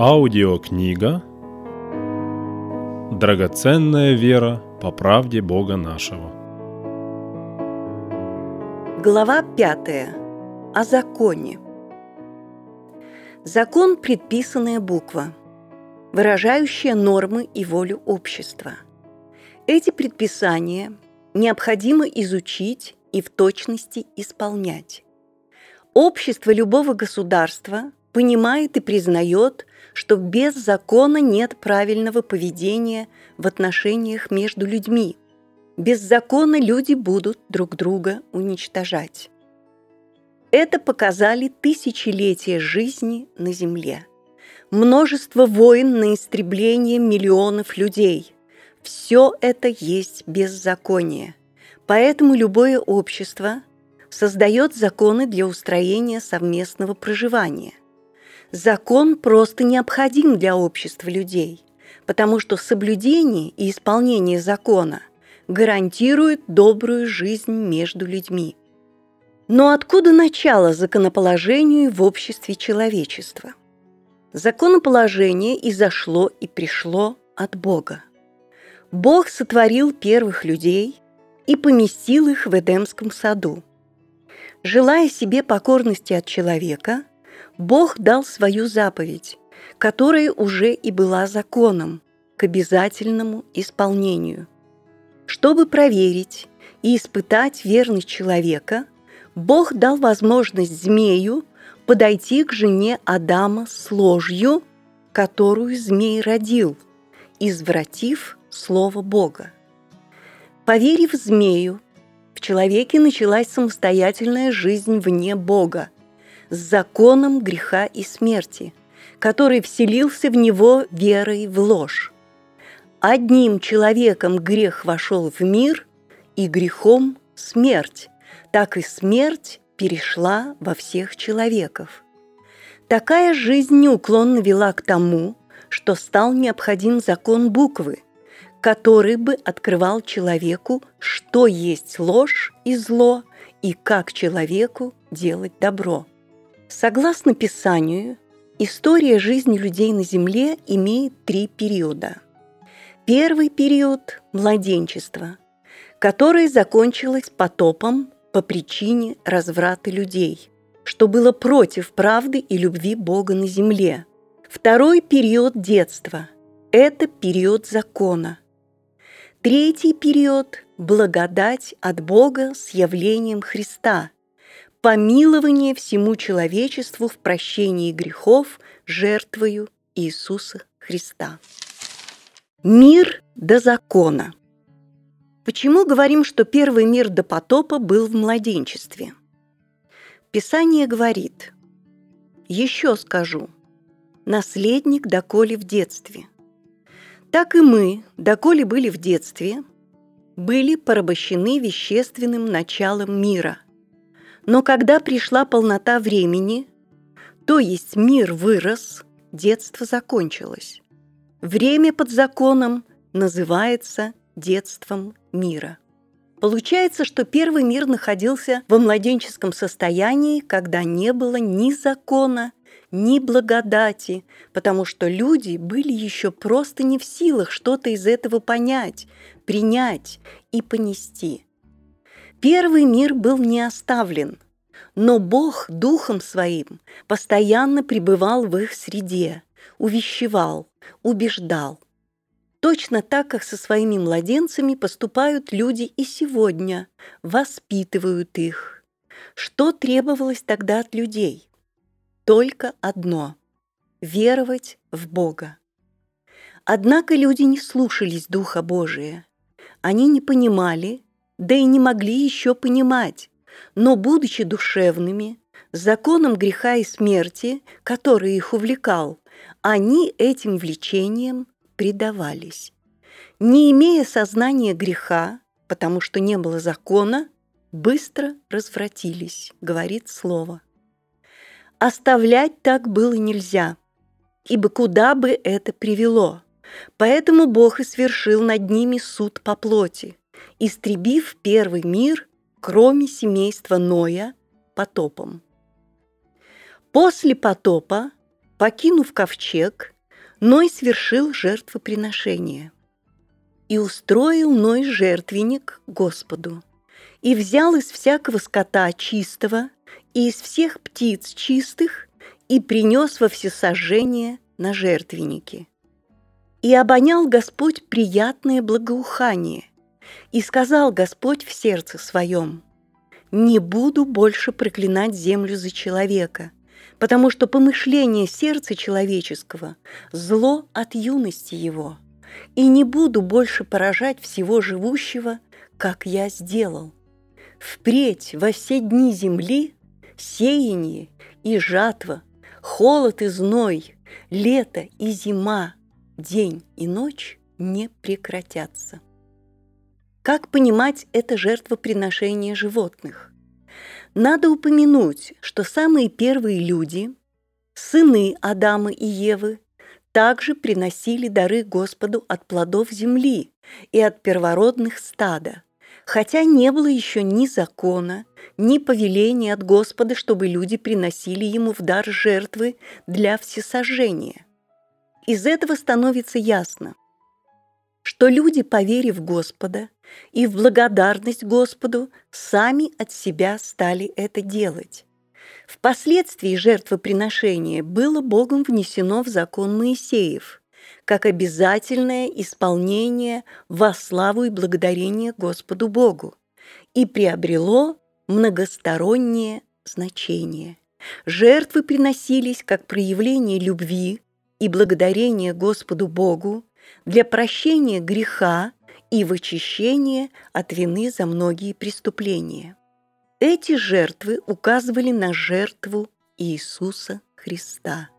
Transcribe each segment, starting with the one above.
Аудиокнига «Драгоценная вера по правде Бога нашего». Глава 5. О законе. Закон – предписанная буква, выражающая нормы и волю общества. Эти предписания необходимо изучить и в точности исполнять. Общество любого государства понимает и признает, что без закона нет правильного поведения в отношениях между людьми. Без закона люди будут друг друга уничтожать. Это показали тысячелетия жизни на Земле. Множество войн на истребление миллионов людей. Все это есть беззаконие. Поэтому любое общество создает законы для устроения совместного проживания – Закон просто необходим для общества людей, потому что соблюдение и исполнение закона гарантирует добрую жизнь между людьми. Но откуда начало законоположению в обществе человечества? Законоположение изошло и пришло от Бога. Бог сотворил первых людей и поместил их в Эдемском саду. Желая себе покорности от человека – Бог дал свою заповедь, которая уже и была законом к обязательному исполнению. Чтобы проверить и испытать верность человека, Бог дал возможность змею подойти к жене Адама с ложью, которую змей родил, извратив слово Бога. Поверив змею, в человеке началась самостоятельная жизнь вне Бога – с законом греха и смерти, который вселился в него верой в ложь. Одним человеком грех вошел в мир, и грехом смерть, так и смерть перешла во всех человеков. Такая жизнь неуклонно вела к тому, что стал необходим закон буквы, который бы открывал человеку, что есть ложь и зло, и как человеку делать добро. Согласно Писанию, история жизни людей на Земле имеет три периода. Первый период – младенчество, которое закончилось потопом по причине разврата людей, что было против правды и любви Бога на земле. Второй период – детства – это период закона. Третий период – благодать от Бога с явлением Христа – помилование всему человечеству в прощении грехов жертвою Иисуса Христа. Мир до закона. Почему говорим, что первый мир до потопа был в младенчестве? Писание говорит, еще скажу, наследник доколе в детстве. Так и мы, доколе были в детстве, были порабощены вещественным началом мира – но когда пришла полнота времени, то есть мир вырос, детство закончилось. Время под законом называется детством мира. Получается, что первый мир находился во младенческом состоянии, когда не было ни закона, ни благодати, потому что люди были еще просто не в силах что-то из этого понять, принять и понести – Первый мир был не оставлен, но Бог Духом Своим постоянно пребывал в их среде, увещевал, убеждал. Точно так, как со своими младенцами поступают люди и сегодня, воспитывают их. Что требовалось тогда от людей? Только одно – веровать в Бога. Однако люди не слушались Духа Божия. Они не понимали, да и не могли еще понимать, но, будучи душевными, законом греха и смерти, который их увлекал, они этим влечением предавались. Не имея сознания греха, потому что не было закона, быстро развратились, говорит слово. Оставлять так было нельзя, ибо куда бы это привело? Поэтому Бог и свершил над ними суд по плоти, истребив первый мир, кроме семейства Ноя, потопом. После потопа покинув ковчег, Ной свершил жертвоприношение. И устроил Ной жертвенник Господу, и взял из всякого скота чистого, и из всех птиц чистых, и принес во всесожжение на жертвенники. И обонял Господь приятное благоухание, и сказал Господь в сердце своем, «Не буду больше проклинать землю за человека, потому что помышление сердца человеческого – зло от юности его, и не буду больше поражать всего живущего, как я сделал. Впредь во все дни земли сеяние и жатва, холод и зной, лето и зима, день и ночь не прекратятся. Как понимать это жертвоприношение животных? Надо упомянуть, что самые первые люди, сыны Адама и Евы, также приносили дары Господу от плодов земли и от первородных стада, хотя не было еще ни закона, ни повеления от Господа, чтобы люди приносили ему в дар жертвы для всесожжения. Из этого становится ясно, что люди, поверив Господа и в благодарность Господу, сами от себя стали это делать. Впоследствии жертвоприношение было Богом внесено в закон Моисеев, как обязательное исполнение во славу и благодарение Господу Богу, и приобрело многостороннее значение. Жертвы приносились как проявление любви и благодарения Господу Богу для прощения греха и в очищение от вины за многие преступления. Эти жертвы указывали на жертву Иисуса Христа.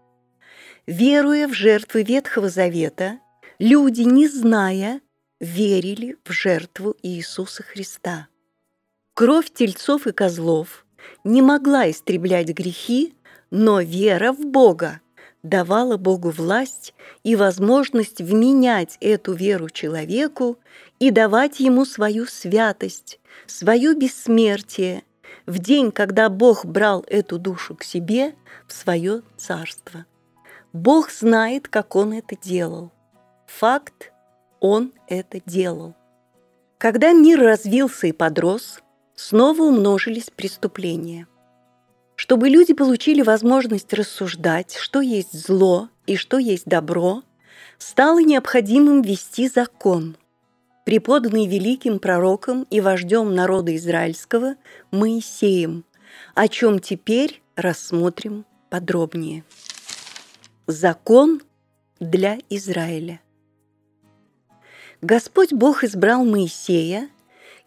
Веруя в жертвы Ветхого Завета, люди, не зная, верили в жертву Иисуса Христа. Кровь тельцов и козлов не могла истреблять грехи, но вера в Бога давала Богу власть и возможность вменять эту веру человеку и давать ему свою святость, свое бессмертие в день, когда Бог брал эту душу к себе в свое царство. Бог знает, как Он это делал. Факт – Он это делал. Когда мир развился и подрос, снова умножились преступления – чтобы люди получили возможность рассуждать, что есть зло и что есть добро, стало необходимым ввести закон, преподанный великим пророком и вождем народа израильского Моисеем, о чем теперь рассмотрим подробнее. Закон для Израиля. Господь Бог избрал Моисея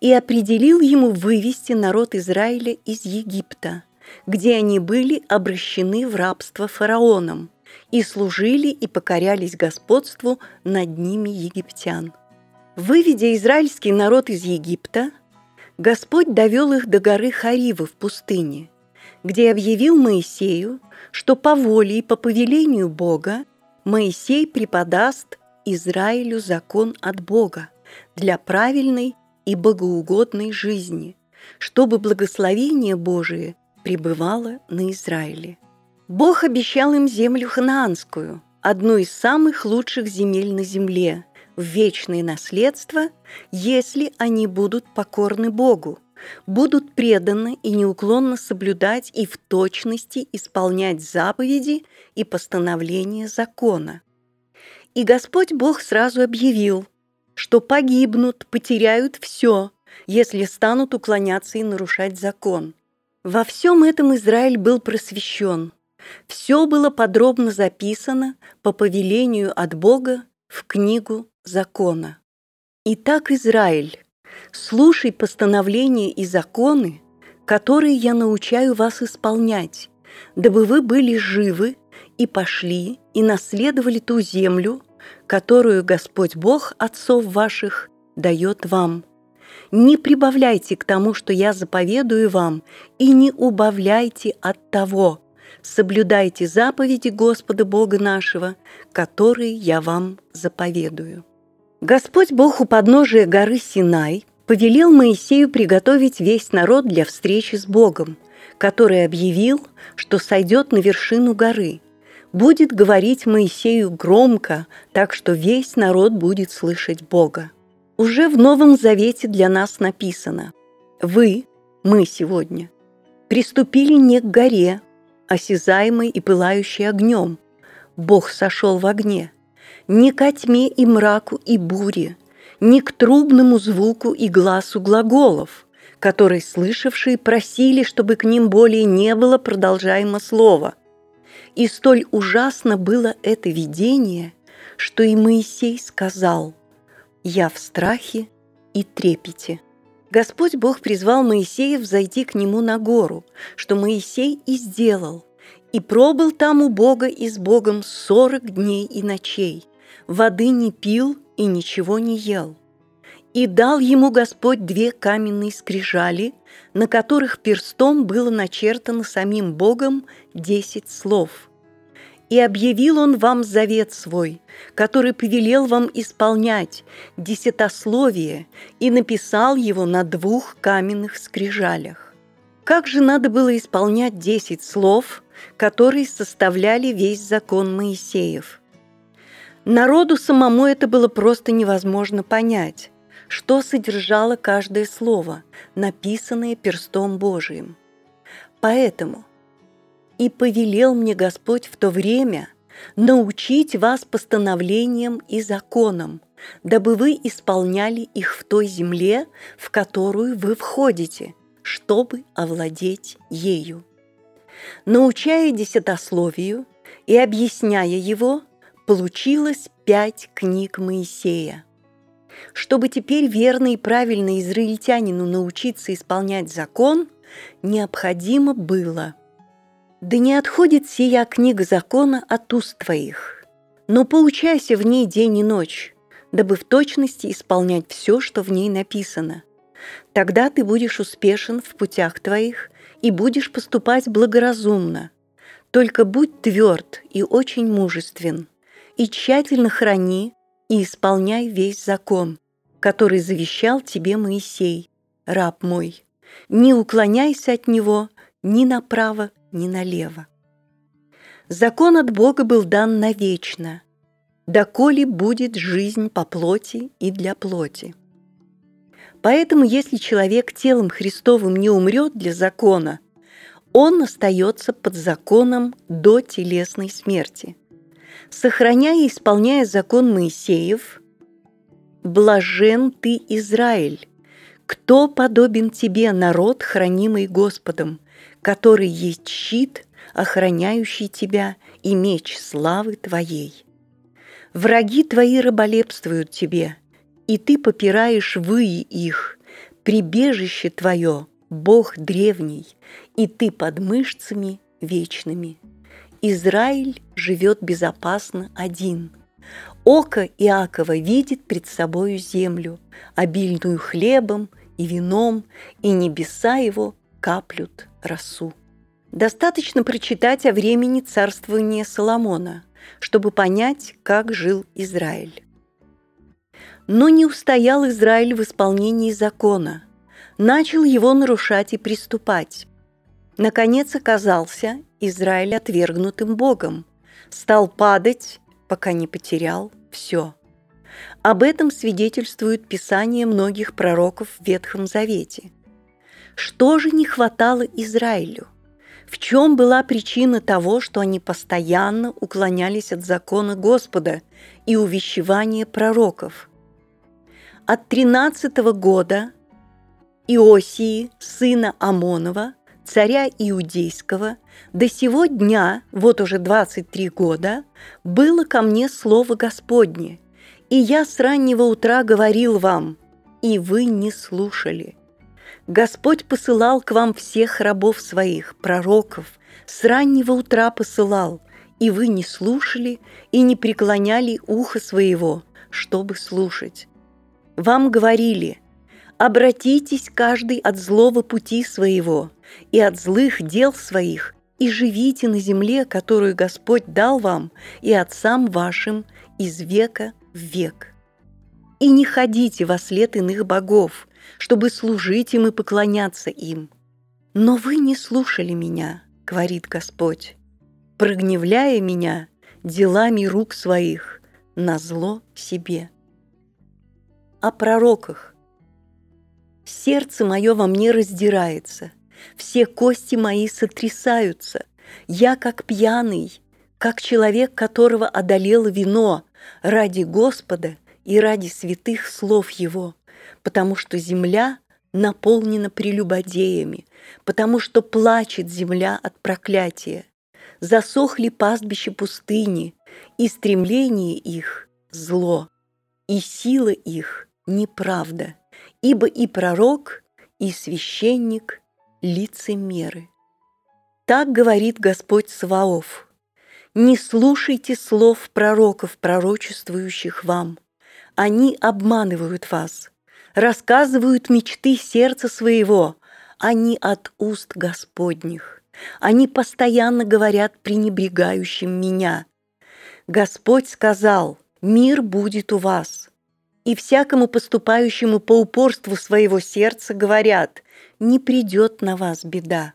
и определил ему вывести народ Израиля из Египта – где они были обращены в рабство фараоном и служили и покорялись господству над ними египтян. Выведя израильский народ из Египта, Господь довел их до горы Харива в пустыне, где объявил Моисею, что по воле и по повелению Бога Моисей преподаст Израилю закон от Бога для правильной и богоугодной жизни, чтобы благословение Божие пребывала на Израиле. Бог обещал им землю ханаанскую, одну из самых лучших земель на земле, в вечное наследство, если они будут покорны Богу, будут преданы и неуклонно соблюдать и в точности исполнять заповеди и постановления закона. И Господь Бог сразу объявил, что погибнут, потеряют все, если станут уклоняться и нарушать закон – во всем этом Израиль был просвещен. Все было подробно записано по повелению от Бога в книгу закона. Итак, Израиль, слушай постановления и законы, которые я научаю вас исполнять, дабы вы были живы и пошли и наследовали ту землю, которую Господь Бог отцов ваших дает вам – не прибавляйте к тому, что я заповедую вам, и не убавляйте от того. Соблюдайте заповеди Господа Бога нашего, которые я вам заповедую. Господь Бог у подножия горы Синай повелел Моисею приготовить весь народ для встречи с Богом, который объявил, что сойдет на вершину горы. будет говорить Моисею громко, так что весь народ будет слышать Бога. Уже в Новом Завете для нас написано «Вы, мы сегодня, приступили не к горе, осязаемой и пылающей огнем. Бог сошел в огне, не ко тьме и мраку и буре, не к трубному звуку и глазу глаголов, которые слышавшие просили, чтобы к ним более не было продолжаемо слова. И столь ужасно было это видение, что и Моисей сказал «Я в страхе и трепете». Господь Бог призвал Моисея взойти к нему на гору, что Моисей и сделал, и пробыл там у Бога и с Богом сорок дней и ночей, воды не пил и ничего не ел. И дал ему Господь две каменные скрижали, на которых перстом было начертано самим Богом десять слов. И объявил он вам завет свой, который повелел вам исполнять, десятословие, и написал его на двух каменных скрижалях. Как же надо было исполнять десять слов, которые составляли весь закон Моисеев – Народу самому это было просто невозможно понять, что содержало каждое слово, написанное перстом Божиим. Поэтому и повелел мне Господь в то время научить вас постановлениям и законам, дабы вы исполняли их в той земле, в которую вы входите, чтобы овладеть ею. Научая десятословию и объясняя его – получилось пять книг Моисея. Чтобы теперь верно и правильно израильтянину научиться исполнять закон, необходимо было. Да не отходит сия книга закона от уст твоих, но поучайся в ней день и ночь, дабы в точности исполнять все, что в ней написано. Тогда ты будешь успешен в путях твоих и будешь поступать благоразумно. Только будь тверд и очень мужествен – и тщательно храни и исполняй весь закон, который завещал тебе Моисей, раб мой. Не уклоняйся от него ни направо, ни налево. Закон от Бога был дан навечно, доколе будет жизнь по плоти и для плоти. Поэтому, если человек телом Христовым не умрет для закона, он остается под законом до телесной смерти – сохраняя и исполняя закон Моисеев, «Блажен ты, Израиль! Кто подобен тебе, народ, хранимый Господом, который есть щит, охраняющий тебя, и меч славы твоей? Враги твои раболепствуют тебе, и ты попираешь выи их, прибежище твое, Бог древний, и ты под мышцами вечными». Израиль живет безопасно один. Око Иакова видит пред собою землю, обильную хлебом и вином, и небеса его каплют росу. Достаточно прочитать о времени царствования Соломона, чтобы понять, как жил Израиль. Но не устоял Израиль в исполнении закона, начал его нарушать и приступать. Наконец оказался Израиль отвергнутым Богом, стал падать, пока не потерял все. Об этом свидетельствует Писание многих пророков в Ветхом Завете. Что же не хватало Израилю? В чем была причина того, что они постоянно уклонялись от закона Господа и увещевания пророков? От 13 года Иосии, сына Амонова, царя Иудейского, до сего дня, вот уже 23 года, было ко мне слово Господне, и я с раннего утра говорил вам, и вы не слушали. Господь посылал к вам всех рабов своих, пророков, с раннего утра посылал, и вы не слушали и не преклоняли ухо своего, чтобы слушать. Вам говорили, обратитесь каждый от злого пути своего и от злых дел своих, и живите на земле, которую Господь дал вам и отцам вашим из века в век. И не ходите во след иных богов, чтобы служить им и поклоняться им. Но вы не слушали меня, говорит Господь. прогневляя меня делами рук своих на зло себе. О пророках. Сердце мое во мне раздирается, все кости мои сотрясаются. Я как пьяный, как человек, которого одолело вино ради Господа и ради святых слов Его, потому что земля наполнена прелюбодеями, потому что плачет земля от проклятия. Засохли пастбища пустыни, и стремление их – зло, и сила их – неправда, ибо и пророк, и священник – лицемеры. Так говорит Господь Саваоф. Не слушайте слов пророков, пророчествующих вам. Они обманывают вас, рассказывают мечты сердца своего, они от уст Господних. Они постоянно говорят пренебрегающим меня. Господь сказал, мир будет у вас. И всякому поступающему по упорству своего сердца говорят, не придет на вас беда.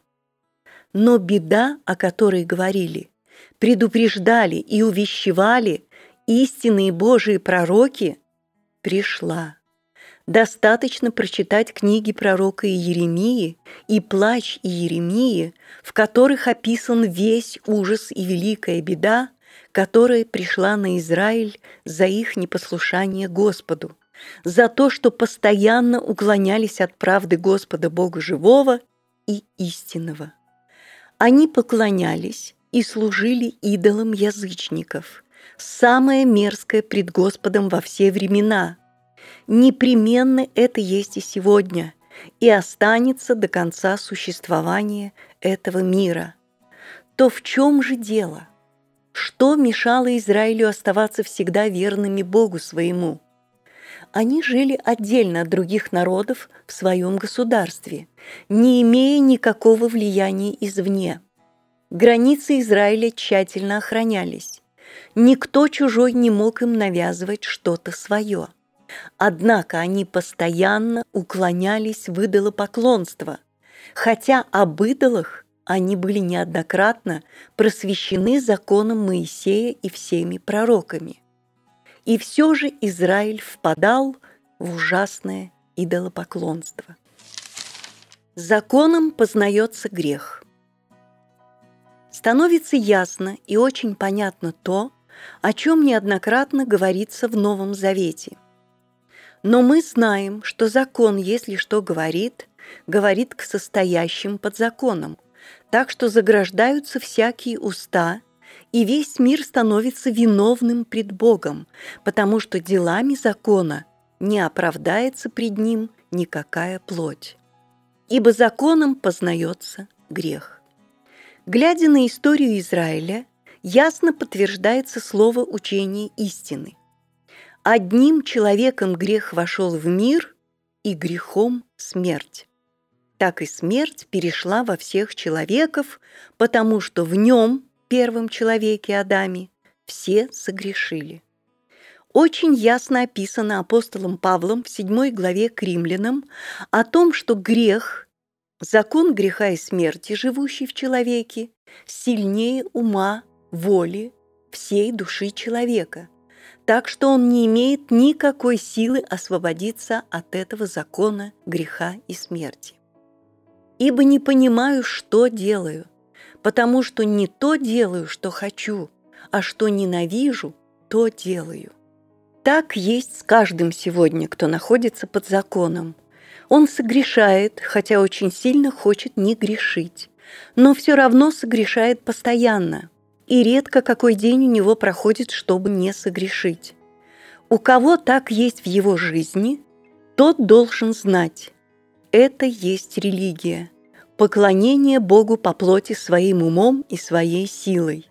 Но беда, о которой говорили, предупреждали и увещевали истинные Божии пророки, пришла. Достаточно прочитать книги пророка Иеремии и плач Иеремии, в которых описан весь ужас и великая беда, которая пришла на Израиль за их непослушание Господу, за то, что постоянно уклонялись от правды Господа Бога живого и истинного. Они поклонялись и служили идолам язычников, самое мерзкое пред Господом во все времена. Непременно это есть и сегодня, и останется до конца существования этого мира. То в чем же дело? Что мешало Израилю оставаться всегда верными Богу своему? Они жили отдельно от других народов в своем государстве, не имея никакого влияния извне. Границы Израиля тщательно охранялись. Никто чужой не мог им навязывать что-то свое. Однако они постоянно уклонялись в идолопоклонство, хотя об идолах они были неоднократно просвещены законом Моисея и всеми пророками. И все же Израиль впадал в ужасное идолопоклонство. Законом познается грех. Становится ясно и очень понятно то, о чем неоднократно говорится в Новом Завете. Но мы знаем, что закон, если что говорит, говорит к состоящим под законом, так что заграждаются всякие уста, и весь мир становится виновным пред Богом, потому что делами закона не оправдается пред Ним никакая плоть. Ибо законом познается грех. Глядя на историю Израиля, ясно подтверждается слово учения истины. Одним человеком грех вошел в мир, и грехом смерть так и смерть перешла во всех человеков, потому что в нем, первом человеке Адаме, все согрешили. Очень ясно описано апостолом Павлом в 7 главе к римлянам о том, что грех, закон греха и смерти, живущий в человеке, сильнее ума, воли, всей души человека, так что он не имеет никакой силы освободиться от этого закона греха и смерти ибо не понимаю, что делаю, потому что не то делаю, что хочу, а что ненавижу, то делаю. Так есть с каждым сегодня, кто находится под законом. Он согрешает, хотя очень сильно хочет не грешить, но все равно согрешает постоянно, и редко какой день у него проходит, чтобы не согрешить. У кого так есть в его жизни, тот должен знать, это есть религия. Поклонение Богу по плоти своим умом и своей силой.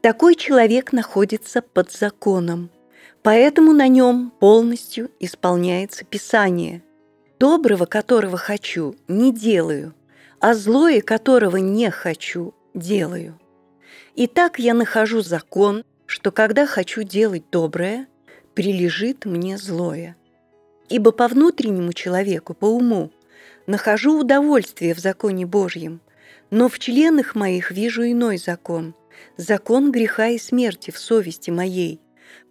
Такой человек находится под законом, поэтому на нем полностью исполняется Писание. Доброго, которого хочу, не делаю, а злое, которого не хочу, делаю. Итак, я нахожу закон, что когда хочу делать доброе, прилежит мне злое. Ибо по внутреннему человеку, по уму, Нахожу удовольствие в законе Божьем, но в членах моих вижу иной закон, закон греха и смерти в совести моей,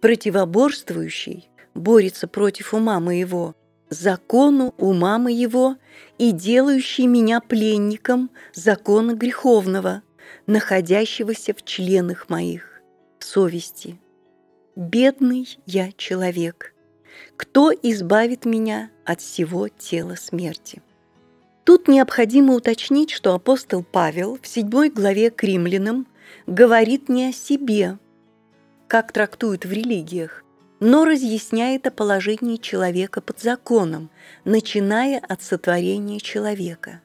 противоборствующий, борется против ума моего, закону ума моего и делающий меня пленником закона греховного, находящегося в членах моих, в совести. Бедный я человек. Кто избавит меня от всего тела смерти? Тут необходимо уточнить, что апостол Павел в седьмой главе к римлянам говорит не о себе, как трактуют в религиях, но разъясняет о положении человека под законом, начиная от сотворения человека.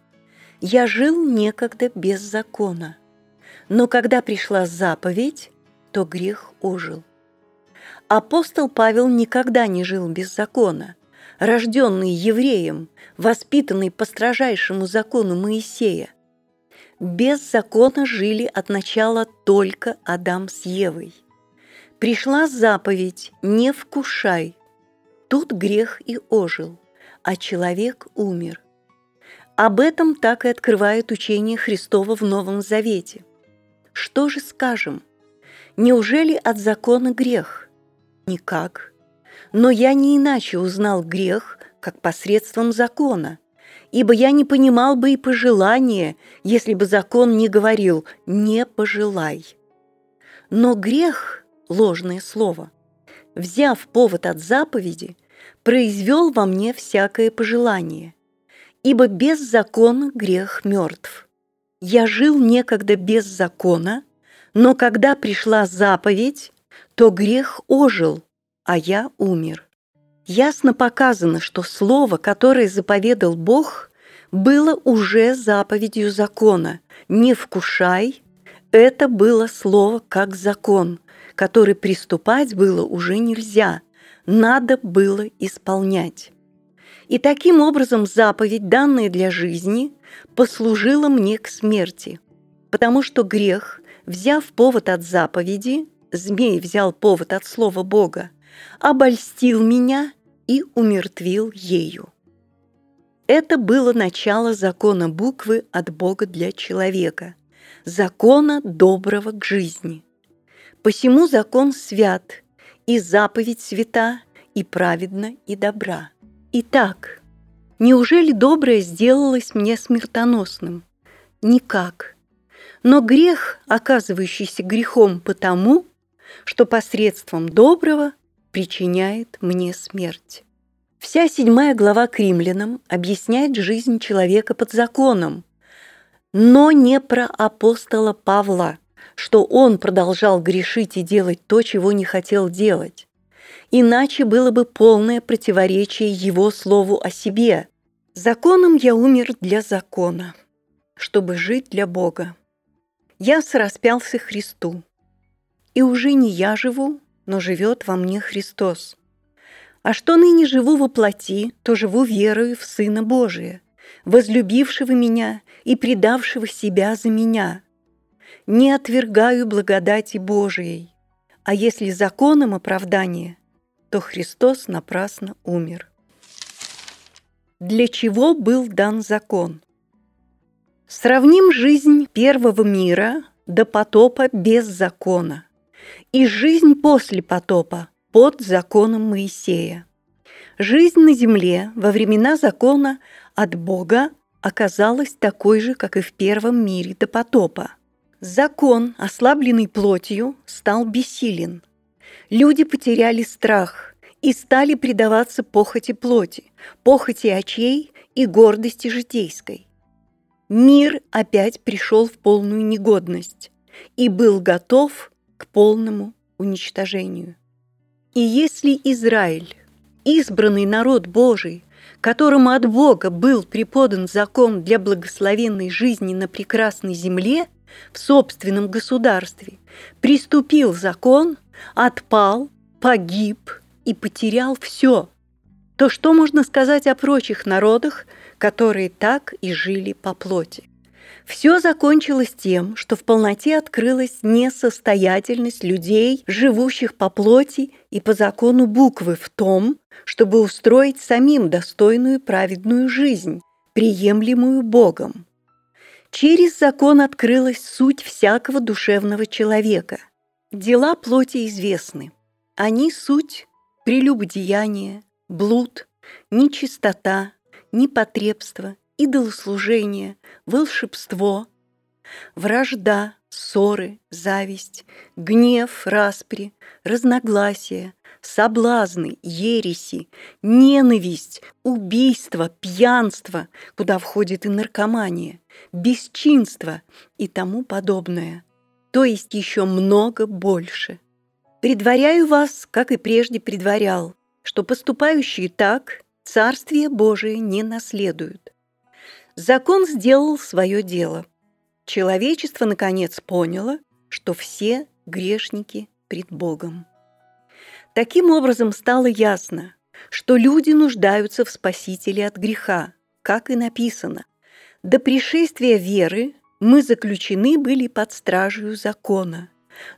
«Я жил некогда без закона, но когда пришла заповедь, то грех ожил». Апостол Павел никогда не жил без закона. Рожденный евреем, воспитанный по строжайшему закону Моисея. Без закона жили от начала только Адам с Евой – Пришла заповедь «Не вкушай». Тут грех и ожил, а человек умер. Об этом так и открывает учение Христова в Новом Завете. Что же скажем? Неужели от закона грех? Никак. Но я не иначе узнал грех, как посредством закона, ибо я не понимал бы и пожелания, если бы закон не говорил «не пожелай». Но грех – ложное слово, взяв повод от заповеди, произвел во мне всякое пожелание, ибо без закона грех мертв. Я жил некогда без закона, но когда пришла заповедь, то грех ожил, а я умер. Ясно показано, что слово, которое заповедал Бог, было уже заповедью закона. «Не вкушай» – это было слово как закон, который приступать было уже нельзя, надо было исполнять. И таким образом заповедь, данная для жизни, послужила мне к смерти, потому что грех, взяв повод от заповеди, змей взял повод от слова Бога, обольстил меня и умертвил ею. Это было начало закона буквы от Бога для человека, закона доброго к жизни – Посему закон свят, и заповедь свята, и праведна, и добра. Итак, неужели доброе сделалось мне смертоносным? Никак. Но грех, оказывающийся грехом потому, что посредством доброго причиняет мне смерть. Вся седьмая глава к римлянам объясняет жизнь человека под законом, но не про апостола Павла, что он продолжал грешить и делать то, чего не хотел делать. Иначе было бы полное противоречие его слову о себе. Законом я умер для закона, чтобы жить для Бога. Я сраспялся Христу. И уже не я живу, но живет во мне Христос. А что ныне живу во плоти, то живу верою в Сына Божия, возлюбившего меня и предавшего себя за меня – не отвергаю благодати Божией, а если законом оправдание, то Христос напрасно умер. Для чего был дан закон? Сравним жизнь первого мира до потопа без закона и жизнь после потопа под законом Моисея. Жизнь на земле во времена закона от Бога оказалась такой же, как и в первом мире до потопа – Закон, ослабленный плотью, стал бессилен. Люди потеряли страх и стали предаваться похоти плоти, похоти очей и гордости житейской. Мир опять пришел в полную негодность и был готов к полному уничтожению. И если Израиль, избранный народ Божий, которому от Бога был преподан закон для благословенной жизни на прекрасной земле – в собственном государстве, приступил закон, отпал, погиб и потерял все, то что можно сказать о прочих народах, которые так и жили по плоти? Все закончилось тем, что в полноте открылась несостоятельность людей, живущих по плоти и по закону буквы в том, чтобы устроить самим достойную праведную жизнь, приемлемую Богом. Через закон открылась суть всякого душевного человека. Дела плоти известны. Они суть прелюбодеяние, блуд, нечистота, непотребство, идолослужение, волшебство, вражда, ссоры, зависть, гнев, распри, разногласия, соблазны, ереси, ненависть, убийство, пьянство, куда входит и наркомания, бесчинство и тому подобное. То есть еще много больше. Предваряю вас, как и прежде предварял, что поступающие так Царствие Божие не наследуют. Закон сделал свое дело. Человечество, наконец, поняло, что все грешники пред Богом. Таким образом стало ясно, что люди нуждаются в Спасителе от греха, как и написано. До пришествия веры мы заключены были под стражей закона,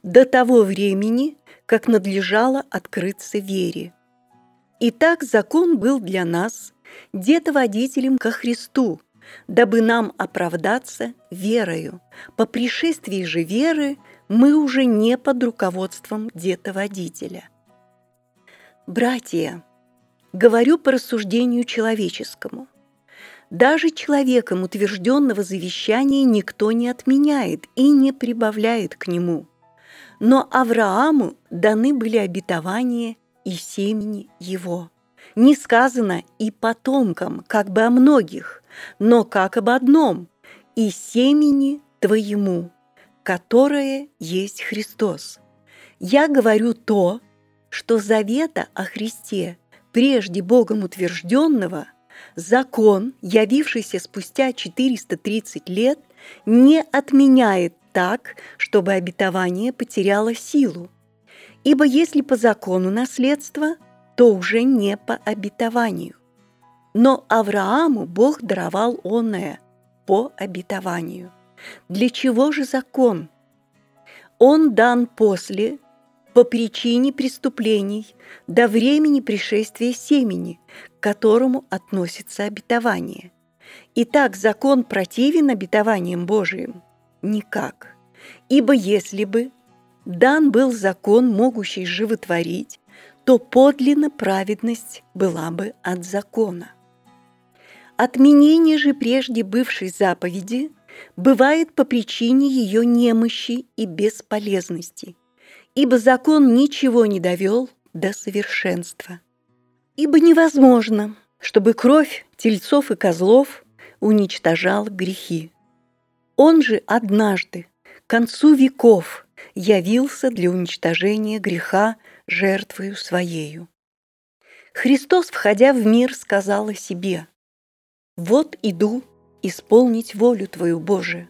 до того времени, как надлежало открыться вере. Итак, закон был для нас детоводителем ко Христу, дабы нам оправдаться верою. По пришествии же веры мы уже не под руководством детоводителя. Братья, говорю по рассуждению человеческому. Даже человеком утвержденного завещания никто не отменяет и не прибавляет к нему. Но Аврааму даны были обетования и семени его. Не сказано и потомкам, как бы о многих, но как об одном, и семени твоему, которое есть Христос. Я говорю то, что завета о Христе, прежде Богом утвержденного, закон, явившийся спустя 430 лет, не отменяет так, чтобы обетование потеряло силу. Ибо если по закону наследство, то уже не по обетованию. Но Аврааму Бог даровал оное по обетованию. Для чего же закон? Он дан после по причине преступлений до времени пришествия семени, к которому относится обетование. Итак, закон противен обетованиям Божиим? Никак. Ибо если бы дан был закон, могущий животворить, то подлинно праведность была бы от закона. Отменение же прежде бывшей заповеди бывает по причине ее немощи и бесполезности – ибо закон ничего не довел до совершенства. Ибо невозможно, чтобы кровь тельцов и козлов уничтожала грехи. Он же однажды, к концу веков, явился для уничтожения греха жертвою Своею. Христос, входя в мир, сказал о себе, «Вот иду исполнить волю Твою, Божию».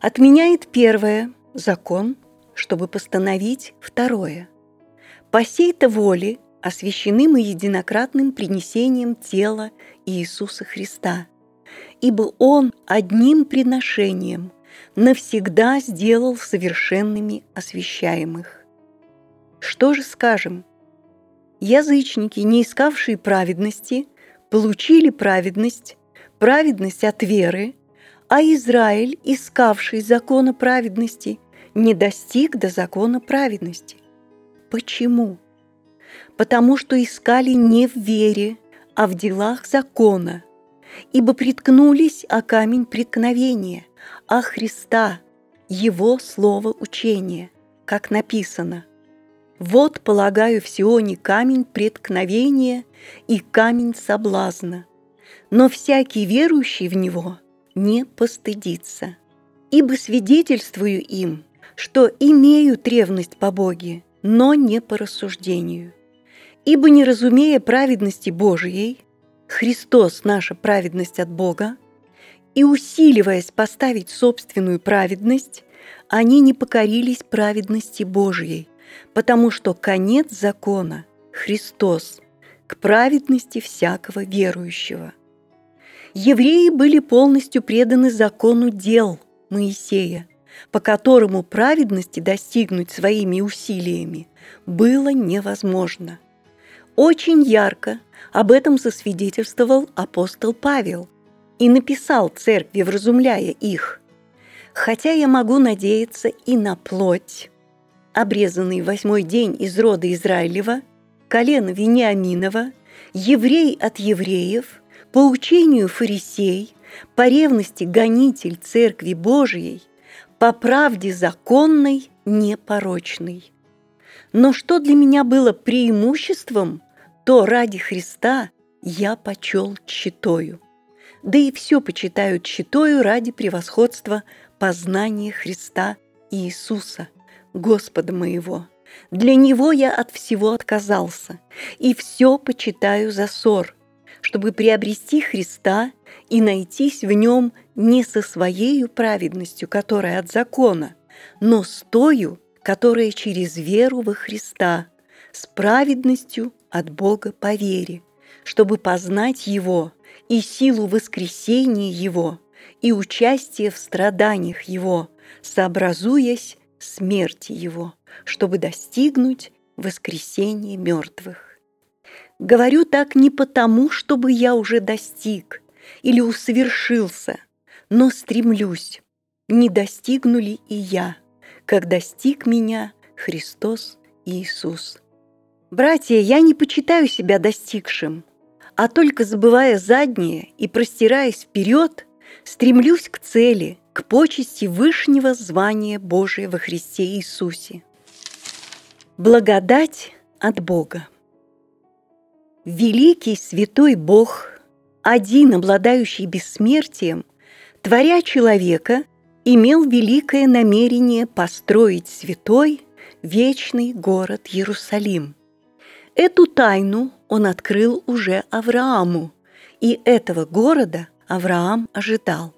Отменяет первое – закон, чтобы постановить второе. По сей-то воле освящены мы единократным принесением тела Иисуса Христа, ибо Он одним приношением навсегда сделал совершенными освящаемых. Что же скажем? Язычники, не искавшие праведности, получили праведность, праведность от веры, а Израиль, искавший закона праведности – не достиг до закона праведности. Почему? Потому что искали не в вере, а в делах закона, ибо приткнулись о камень преткновения, о Христа, Его слово учения, как написано. Вот полагаю в Сионе камень преткновения и камень соблазна, но всякий верующий в него не постыдится. Ибо свидетельствую им, что имеют ревность по Боге, но не по рассуждению. Ибо не разумея праведности Божией, Христос – наша праведность от Бога, и усиливаясь поставить собственную праведность, они не покорились праведности Божией, потому что конец закона – Христос, к праведности всякого верующего. Евреи были полностью преданы закону дел Моисея – по которому праведности достигнуть своими усилиями было невозможно. Очень ярко об этом засвидетельствовал апостол Павел. и написал церкви, вразумляя их. Хотя я могу надеяться и на плоть. Обрезанный восьмой день из рода Израилева, колено Вениаминова, еврей от евреев, по учению фарисей, по ревности гонитель Церкви Божией, по правде законной, непорочной. Но что для меня было преимуществом, то ради Христа я почел читою. Да и все почитают читою ради превосходства познания Христа Иисуса, Господа моего. Для Него я от всего отказался, и все почитаю за ссор, чтобы приобрести Христа и найтись в Нем не со своей праведностью, которая от закона, но с тою, которая через веру во Христа, с праведностью от Бога по вере, чтобы познать Его и силу воскресения Его и участие в страданиях Его, сообразуясь смерти Его, чтобы достигнуть воскресения мертвых. Говорю так не потому, чтобы я уже достиг или усовершился, но стремлюсь, не достигну ли и я, как достиг меня Христос Иисус. Братья, я не почитаю себя достигшим, а только забывая заднее и простираясь вперед, стремлюсь к цели, к почести вышнего звания Божия во Христе Иисусе. Благодать от Бога. Великий святой Бог, один обладающий бессмертием, творя человека, имел великое намерение построить святой, вечный город Иерусалим – Эту тайну он открыл уже Аврааму, и этого города Авраам ожидал.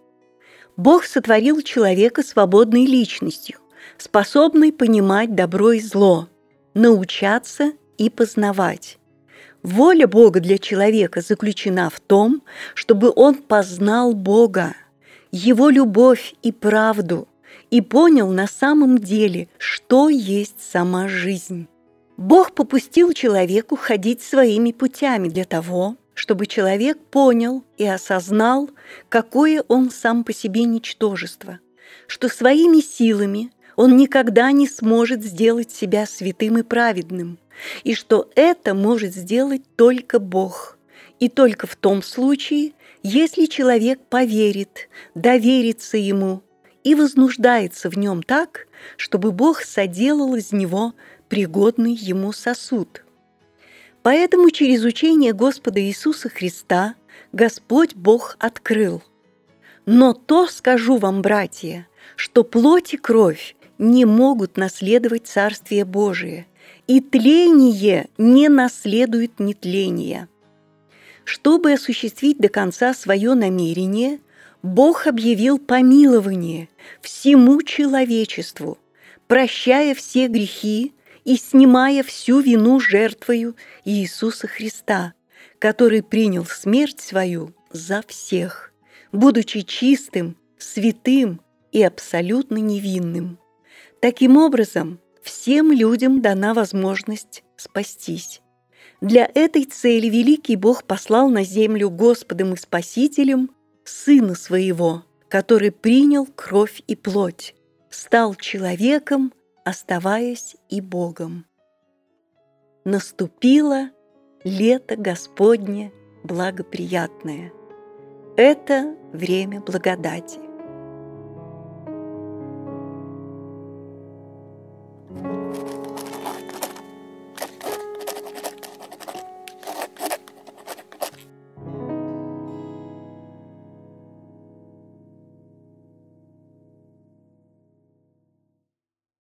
Бог сотворил человека свободной личностью, способной понимать добро и зло, научаться и познавать. Воля Бога для человека заключена в том, чтобы он познал Бога, Его любовь и правду, и понял на самом деле, что есть сама жизнь. Бог попустил человеку ходить своими путями для того, чтобы человек понял и осознал, какое он сам по себе ничтожество, что своими силами он никогда не сможет сделать себя святым и праведным, и что это может сделать только Бог, и только в том случае, если человек поверит, доверится Ему и вознуждается в нем так, чтобы Бог соделал из него пригодный ему сосуд. Поэтому через учение Господа Иисуса Христа Господь Бог открыл. Но то скажу вам, братья, что плоть и кровь не могут наследовать Царствие Божие, и тление не наследует нетления. Чтобы осуществить до конца свое намерение, Бог объявил помилование всему человечеству, прощая все грехи и снимая всю вину жертвою Иисуса Христа, который принял смерть свою за всех, будучи чистым, святым и абсолютно невинным. Таким образом, всем людям дана возможность спастись. Для этой цели великий Бог послал на землю Господом и Спасителем Сына Своего, который принял кровь и плоть, стал человеком оставаясь и Богом. Наступило лето Господне благоприятное. Это время благодати.